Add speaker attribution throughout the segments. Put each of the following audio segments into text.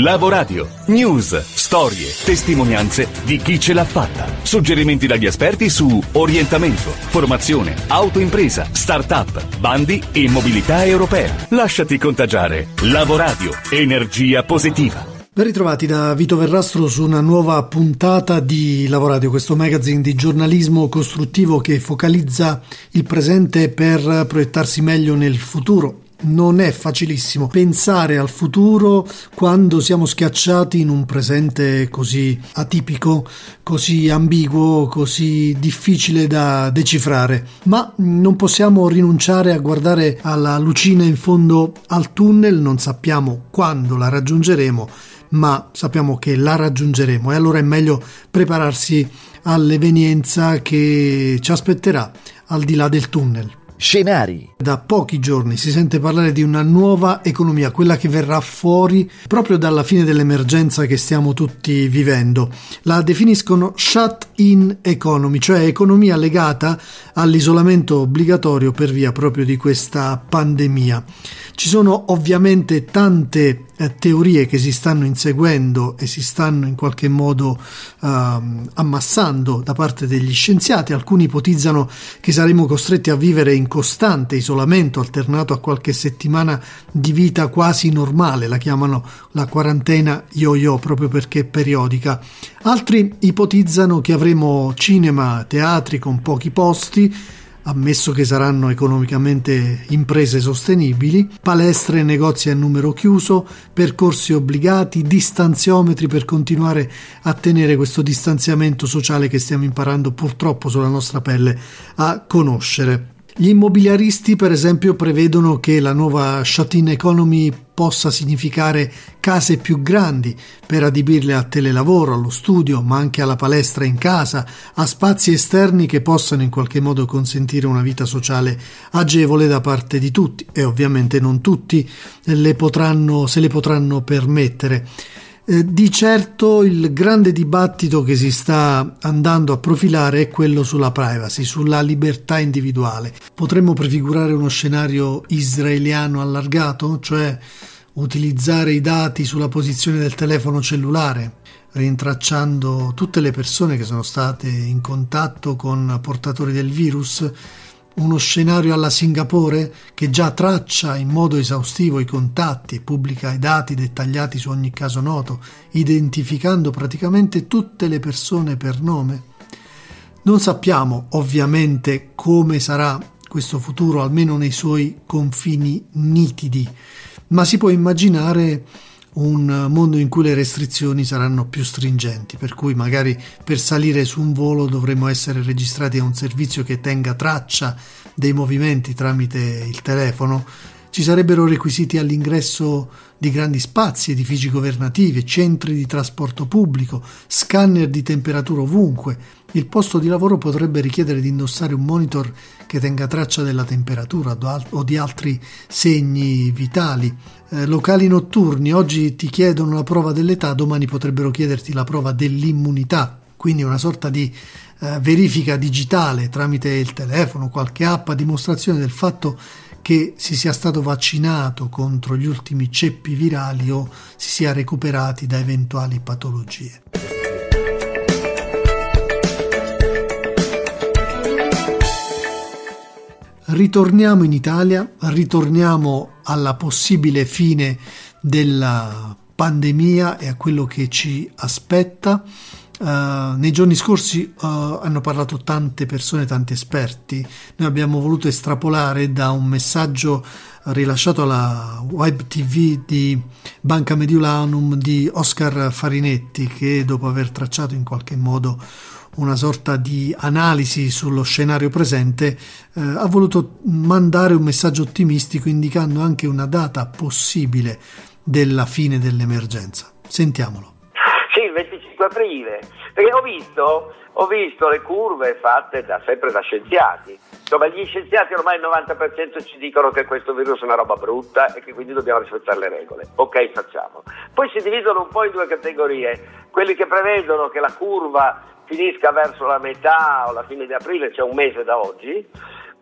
Speaker 1: Lavoradio. News, storie, testimonianze di chi ce l'ha fatta. Suggerimenti dagli esperti su orientamento, formazione, autoimpresa, start-up, bandi e mobilità europea. Lasciati contagiare. Lavoradio. Energia positiva.
Speaker 2: Ben ritrovati da Vito Verrastro su una nuova puntata di Lavoradio, questo magazine di giornalismo costruttivo che focalizza il presente per proiettarsi meglio nel futuro non è facilissimo pensare al futuro quando siamo schiacciati in un presente così atipico, così ambiguo, così difficile da decifrare. Ma non possiamo rinunciare a guardare alla lucina in fondo al tunnel, non sappiamo quando la raggiungeremo, ma sappiamo che la raggiungeremo e allora è meglio prepararsi all'evenienza che ci aspetterà al di là del tunnel.
Speaker 3: Scenari.
Speaker 2: Da pochi giorni si sente parlare di una nuova economia, quella che verrà fuori proprio dalla fine dell'emergenza che stiamo tutti vivendo. La definiscono shut-in economy, cioè economia legata all'isolamento obbligatorio per via proprio di questa pandemia. Ci sono ovviamente tante eh, teorie che si stanno inseguendo e si stanno in qualche modo uh, ammassando da parte degli scienziati. Alcuni ipotizzano che saremo costretti a vivere in costante isolamento alternato a qualche settimana di vita quasi normale, la chiamano la quarantena yo-yo proprio perché è periodica. Altri ipotizzano che avremo cinema, teatri con pochi posti, ammesso che saranno economicamente imprese sostenibili, palestre e negozi a numero chiuso, percorsi obbligati, distanziometri per continuare a tenere questo distanziamento sociale che stiamo imparando purtroppo sulla nostra pelle a conoscere. Gli immobiliaristi, per esempio, prevedono che la nuova shut-in economy possa significare case più grandi per adibirle a telelavoro, allo studio, ma anche alla palestra in casa, a spazi esterni che possano in qualche modo consentire una vita sociale agevole da parte di tutti e ovviamente non tutti le potranno, se le potranno permettere. Eh, di certo il grande dibattito che si sta andando a profilare è quello sulla privacy, sulla libertà individuale. Potremmo prefigurare uno scenario israeliano allargato, cioè utilizzare i dati sulla posizione del telefono cellulare, rintracciando tutte le persone che sono state in contatto con portatori del virus uno scenario alla Singapore che già traccia in modo esaustivo i contatti e pubblica i dati dettagliati su ogni caso noto, identificando praticamente tutte le persone per nome. Non sappiamo ovviamente come sarà questo futuro, almeno nei suoi confini nitidi, ma si può immaginare un mondo in cui le restrizioni saranno più stringenti, per cui magari per salire su un volo dovremo essere registrati a un servizio che tenga traccia dei movimenti tramite il telefono, ci sarebbero requisiti all'ingresso di grandi spazi, edifici governativi, centri di trasporto pubblico, scanner di temperatura ovunque. Il posto di lavoro potrebbe richiedere di indossare un monitor che tenga traccia della temperatura o di altri segni vitali. Eh, locali notturni, oggi ti chiedono la prova dell'età, domani potrebbero chiederti la prova dell'immunità, quindi una sorta di eh, verifica digitale tramite il telefono, qualche app a dimostrazione del fatto che si sia stato vaccinato contro gli ultimi ceppi virali o si sia recuperati da eventuali patologie. Ritorniamo in Italia, ritorniamo alla possibile fine della pandemia e a quello che ci aspetta. Uh, nei giorni scorsi uh, hanno parlato tante persone, tanti esperti. Noi abbiamo voluto estrapolare da un messaggio rilasciato alla web TV di Banca Mediolanum di Oscar Farinetti, che dopo aver tracciato in qualche modo una sorta di analisi sullo scenario presente, uh, ha voluto mandare un messaggio ottimistico indicando anche una data possibile della fine dell'emergenza. Sentiamolo.
Speaker 4: Sì, il 25 aprile, perché ho visto, ho visto le curve fatte da, sempre da scienziati. Insomma, gli scienziati ormai il 90% ci dicono che questo virus è una roba brutta e che quindi dobbiamo rispettare le regole. Ok, facciamo. Poi si dividono un po' in due categorie. Quelli che prevedono che la curva finisca verso la metà o la fine di aprile, cioè un mese da oggi,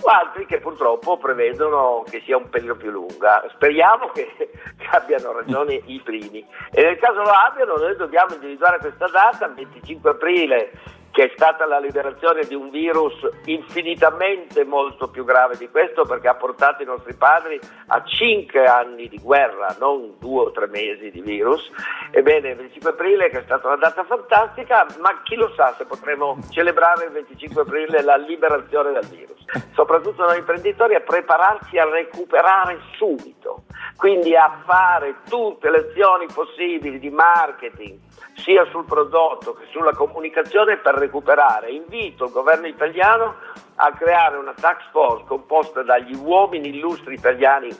Speaker 4: o altri che purtroppo prevedono che sia un pelino più lunga. Speriamo che, che abbiano ragione i primi e nel caso lo abbiano noi dobbiamo individuare questa data, il 25 aprile che è stata la liberazione di un virus infinitamente molto più grave di questo perché ha portato i nostri padri a cinque anni di guerra, non due o tre mesi di virus. Ebbene, il 25 aprile che è stata una data fantastica, ma chi lo sa se potremo celebrare il 25 aprile la liberazione dal virus. Soprattutto noi imprenditori a prepararci a recuperare subito, quindi a fare tutte le azioni possibili di marketing, sia sul prodotto che sulla comunicazione per recuperare. Invito il governo italiano a creare una tax force composta dagli uomini illustri italiani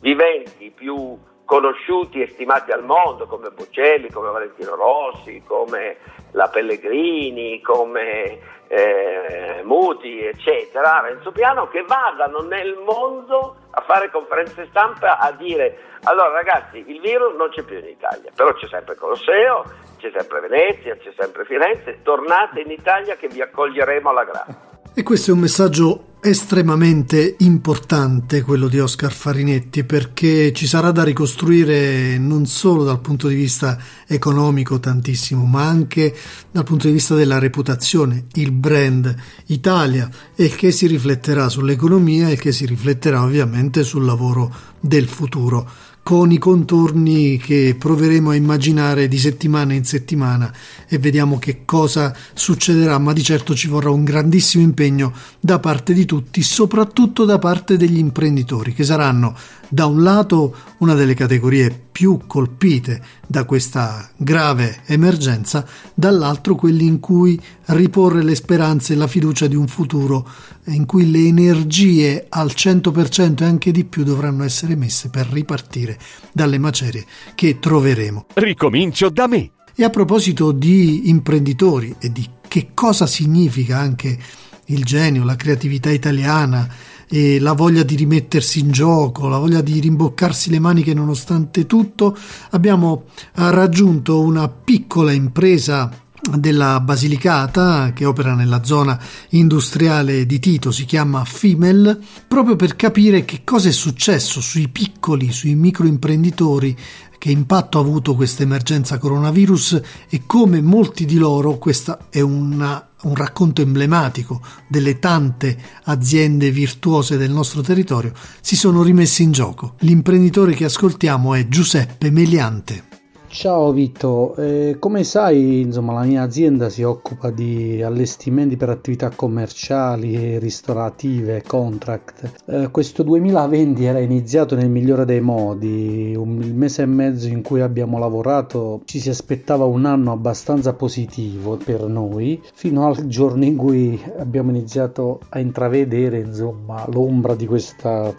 Speaker 4: viventi più conosciuti e stimati al mondo come Bocelli, come Valentino Rossi, come la Pellegrini, come eh, Muti, eccetera, Renzo Piano, che vadano nel mondo a fare conferenze stampa a dire allora ragazzi il virus non c'è più in Italia, però c'è sempre Colosseo, c'è sempre Venezia, c'è sempre Firenze, tornate in Italia che vi accoglieremo alla grande.
Speaker 2: E questo è un messaggio estremamente importante quello di Oscar Farinetti perché ci sarà da ricostruire non solo dal punto di vista economico tantissimo ma anche dal punto di vista della reputazione, il brand Italia e che si rifletterà sull'economia e che si rifletterà ovviamente sul lavoro del futuro con i contorni che proveremo a immaginare di settimana in settimana e vediamo che cosa succederà, ma di certo ci vorrà un grandissimo impegno da parte di tutti, soprattutto da parte degli imprenditori che saranno da un lato una delle categorie più colpite da questa grave emergenza, dall'altro quelli in cui riporre le speranze e la fiducia di un futuro in cui le energie al 100% e anche di più dovranno essere messe per ripartire dalle macerie che troveremo.
Speaker 1: Ricomincio da me.
Speaker 2: E a proposito di imprenditori e di che cosa significa anche il genio, la creatività italiana, e la voglia di rimettersi in gioco, la voglia di rimboccarsi le maniche nonostante tutto, abbiamo raggiunto una piccola impresa della Basilicata che opera nella zona industriale di Tito, si chiama Femel, proprio per capire che cosa è successo sui piccoli, sui microimprenditori che impatto ha avuto questa emergenza coronavirus e come molti di loro, questo è una, un racconto emblematico delle tante aziende virtuose del nostro territorio, si sono rimessi in gioco. L'imprenditore che ascoltiamo è Giuseppe Meliante.
Speaker 3: Ciao Vito, eh, come sai insomma, la mia azienda si occupa di allestimenti per attività commerciali ristorative, contract. Eh, questo 2020 era iniziato nel migliore dei modi, un, il mese e mezzo in cui abbiamo lavorato ci si aspettava un anno abbastanza positivo per noi, fino al giorno in cui abbiamo iniziato a intravedere insomma, l'ombra di questa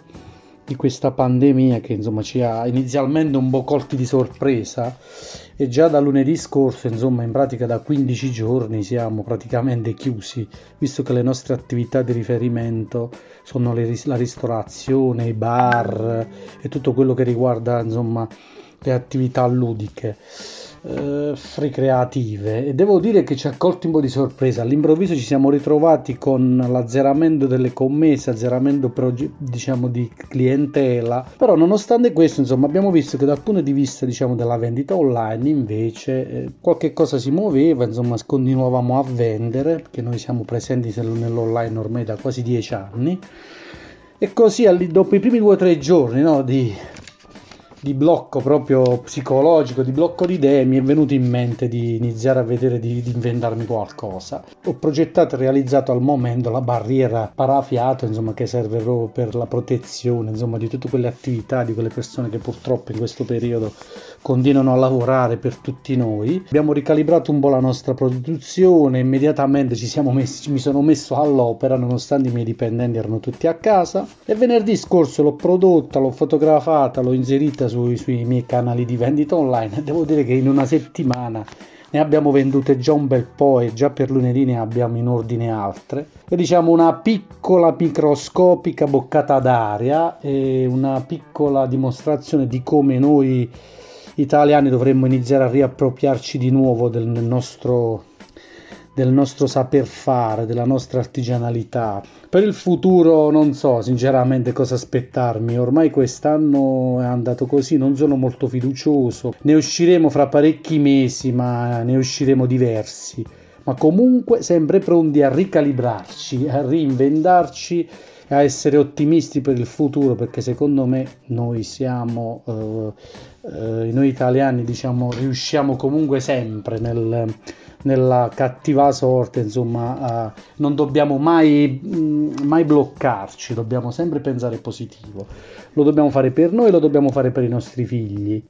Speaker 3: di questa pandemia che insomma ci ha inizialmente un po' colti di sorpresa e già da lunedì scorso insomma in pratica da 15 giorni siamo praticamente chiusi visto che le nostre attività di riferimento sono le, la ristorazione, i bar e tutto quello che riguarda insomma le attività ludiche eh, ricreative. E devo dire che ci ha colto un po' di sorpresa. All'improvviso ci siamo ritrovati con l'azzeramento delle commesse azzeramento proge- diciamo di clientela. Però nonostante questo insomma abbiamo visto che dal punto di vista diciamo della vendita online invece eh, qualche cosa si muoveva insomma continuavamo a vendere perché noi siamo presenti nell'online ormai da quasi dieci anni. E così dopo i primi due o tre giorni no, di di blocco proprio psicologico, di blocco di idee, mi è venuto in mente di iniziare a vedere di, di inventarmi qualcosa. Ho progettato e realizzato al momento la barriera parafiato, insomma, che serve proprio per la protezione, insomma, di tutte quelle attività di quelle persone che purtroppo in questo periodo continuano a lavorare per tutti noi. Abbiamo ricalibrato un po' la nostra produzione, immediatamente ci siamo messi, mi sono messo all'opera nonostante i miei dipendenti erano tutti a casa e venerdì scorso l'ho prodotta, l'ho fotografata, l'ho inserita sui, sui miei canali di vendita online. Devo dire che in una settimana ne abbiamo vendute già un bel po' e già per lunedì ne abbiamo in ordine altre. E diciamo una piccola microscopica boccata d'aria e una piccola dimostrazione di come noi italiani dovremmo iniziare a riappropriarci di nuovo del nostro del nostro saper fare, della nostra artigianalità. Per il futuro non so sinceramente cosa aspettarmi, ormai quest'anno è andato così, non sono molto fiducioso, ne usciremo fra parecchi mesi, ma ne usciremo diversi, ma comunque sempre pronti a ricalibrarci, a reinventarci a essere ottimisti per il futuro perché secondo me noi siamo eh, eh, noi italiani diciamo riusciamo comunque sempre nel, nella cattiva sorte insomma eh, non dobbiamo mai, mh, mm, mai bloccarci dobbiamo sempre pensare positivo. Lo dobbiamo fare per noi lo dobbiamo fare per i nostri figli.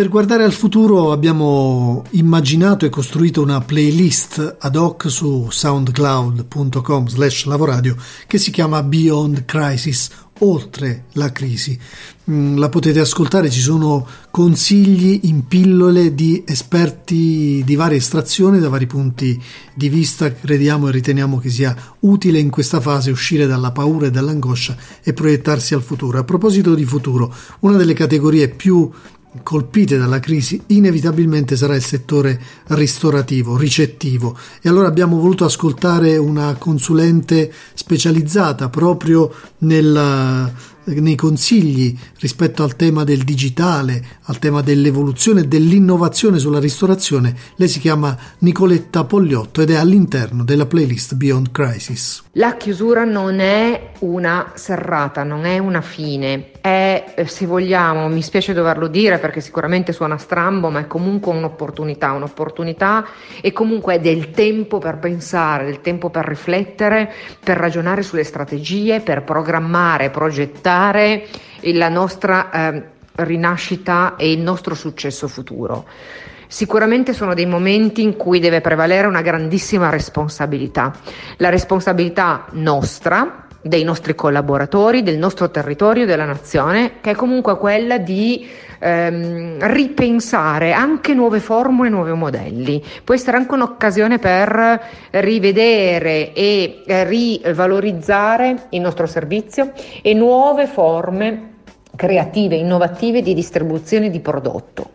Speaker 2: Per guardare al futuro abbiamo immaginato e costruito una playlist ad hoc su soundcloud.com slash lavoradio che si chiama Beyond Crisis, oltre la crisi. Mm, la potete ascoltare, ci sono consigli in pillole di esperti di varia estrazione, da vari punti di vista. Crediamo e riteniamo che sia utile in questa fase uscire dalla paura e dall'angoscia e proiettarsi al futuro. A proposito di futuro, una delle categorie più colpite dalla crisi inevitabilmente sarà il settore ristorativo, ricettivo. E allora abbiamo voluto ascoltare una consulente specializzata proprio nel nei consigli rispetto al tema del digitale, al tema dell'evoluzione e dell'innovazione sulla ristorazione, lei si chiama Nicoletta Pogliotto ed è all'interno della playlist Beyond Crisis.
Speaker 5: La chiusura non è una serrata, non è una fine, è, eh, se vogliamo, mi spiace doverlo dire perché sicuramente suona strambo, ma è comunque un'opportunità, un'opportunità e comunque è del tempo per pensare, del tempo per riflettere, per ragionare sulle strategie, per programmare, progettare valutare la nostra eh, rinascita e il nostro successo futuro. Sicuramente sono dei momenti in cui deve prevalere una grandissima responsabilità, la responsabilità nostra, dei nostri collaboratori, del nostro territorio, della nazione, che è comunque quella di ehm, ripensare anche nuove formule, nuovi modelli. Può essere anche un'occasione per rivedere e rivalorizzare il nostro servizio e nuove forme creative, innovative di distribuzione di prodotto.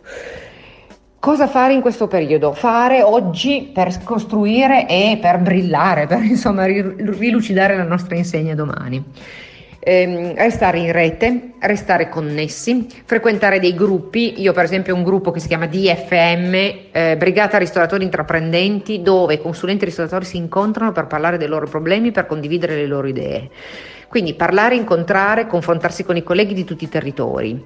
Speaker 5: Cosa fare in questo periodo? Fare oggi per costruire e per brillare, per insomma rilucidare la nostra insegna domani ehm, restare in rete, restare connessi, frequentare dei gruppi. Io, per esempio, ho un gruppo che si chiama DFM, eh, Brigata Ristoratori Intraprendenti, dove consulenti ristoratori si incontrano per parlare dei loro problemi, per condividere le loro idee. Quindi parlare, incontrare, confrontarsi con i colleghi di tutti i territori.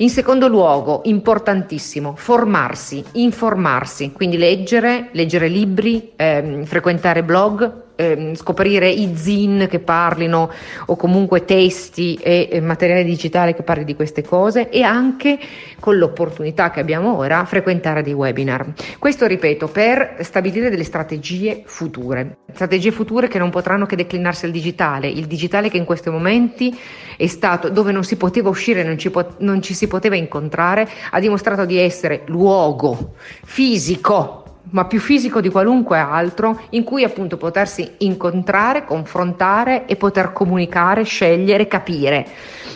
Speaker 5: In secondo luogo, importantissimo, formarsi, informarsi, quindi leggere, leggere libri, ehm, frequentare blog, ehm, scoprire i zin che parlino o comunque testi e, e materiale digitale che parli di queste cose e anche con l'opportunità che abbiamo ora frequentare dei webinar. Questo ripeto per stabilire delle strategie future, strategie future che non potranno che declinarsi al digitale, il digitale che in questi momenti è stato dove non si poteva uscire, non ci, po- non ci si poteva incontrare, ha dimostrato di essere luogo fisico ma più fisico di qualunque altro, in cui appunto potersi incontrare, confrontare e poter comunicare, scegliere, capire.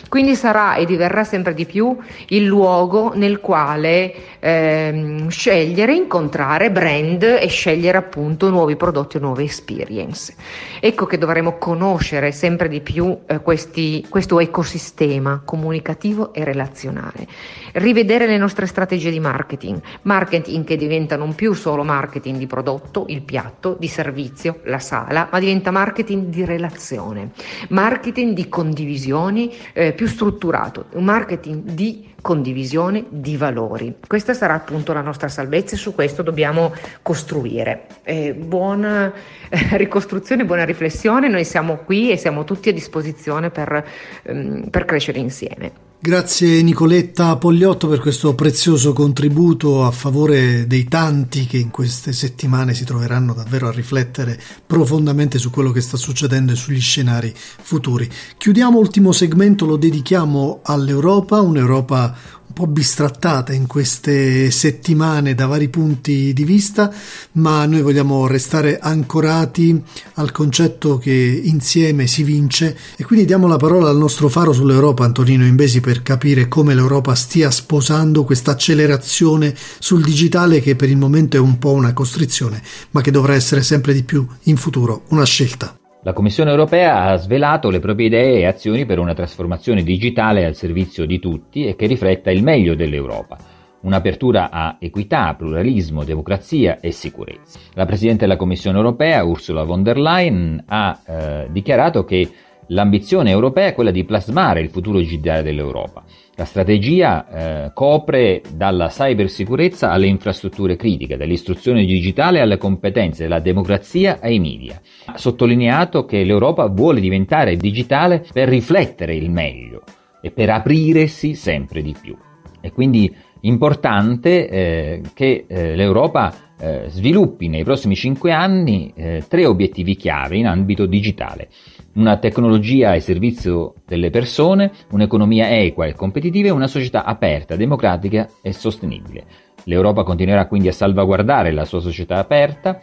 Speaker 5: Quindi sarà e diverrà sempre di più il luogo nel quale ehm, scegliere, incontrare brand e scegliere appunto nuovi prodotti o nuove experience. Ecco che dovremo conoscere sempre di più eh, questi, questo ecosistema comunicativo e relazionale, rivedere le nostre strategie di marketing, marketing che diventa non più solo marketing di prodotto, il piatto, di servizio, la sala, ma diventa marketing di relazione, marketing di condivisioni eh, più strutturato, marketing di condivisione di valori. Questa sarà appunto la nostra salvezza e su questo dobbiamo costruire. Eh, buona eh, ricostruzione, buona riflessione, noi siamo qui e siamo tutti a disposizione per, ehm, per crescere insieme.
Speaker 2: Grazie Nicoletta Pogliotto per questo prezioso contributo a favore dei tanti che in queste settimane si troveranno davvero a riflettere profondamente su quello che sta succedendo e sugli scenari futuri. Chiudiamo l'ultimo segmento, lo dedichiamo all'Europa, un'Europa po' bistrattata in queste settimane da vari punti di vista, ma noi vogliamo restare ancorati al concetto che insieme si vince e quindi diamo la parola al nostro faro sull'Europa, Antonino Imbesi, per capire come l'Europa stia sposando questa accelerazione sul digitale che per il momento è un po' una costrizione, ma che dovrà essere sempre di più in futuro una scelta.
Speaker 6: La Commissione europea ha svelato le proprie idee e azioni per una trasformazione digitale al servizio di tutti e che rifletta il meglio dell'Europa. Un'apertura a equità, pluralismo, democrazia e sicurezza. La Presidente della Commissione europea, Ursula von der Leyen, ha eh, dichiarato che l'ambizione europea è quella di plasmare il futuro digitale dell'Europa. La strategia eh, copre dalla cybersicurezza alle infrastrutture critiche, dall'istruzione digitale alle competenze, dalla democrazia ai media. Ha sottolineato che l'Europa vuole diventare digitale per riflettere il meglio e per aprirsi sempre di più. È quindi importante eh, che eh, l'Europa eh, sviluppi nei prossimi cinque anni eh, tre obiettivi chiave in ambito digitale una tecnologia ai servizio delle persone, un'economia equa e competitiva e una società aperta, democratica e sostenibile. L'Europa continuerà quindi a salvaguardare la sua società aperta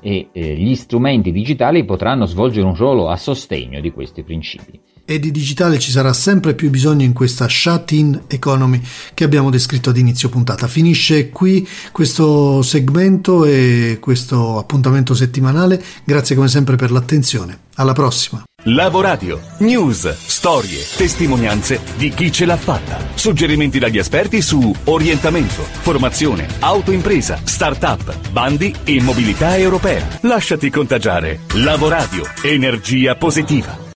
Speaker 6: e eh, gli strumenti digitali potranno svolgere un ruolo a sostegno di questi principi
Speaker 2: e di digitale ci sarà sempre più bisogno in questa shut-in economy che abbiamo descritto ad inizio puntata. Finisce qui questo segmento e questo appuntamento settimanale. Grazie come sempre per l'attenzione. Alla prossima.
Speaker 1: Lavoradio. News, storie, testimonianze di chi ce l'ha fatta. Suggerimenti dagli esperti su orientamento, formazione, autoimpresa, start-up, bandi e mobilità europea. Lasciati contagiare. Lavoradio. Energia positiva.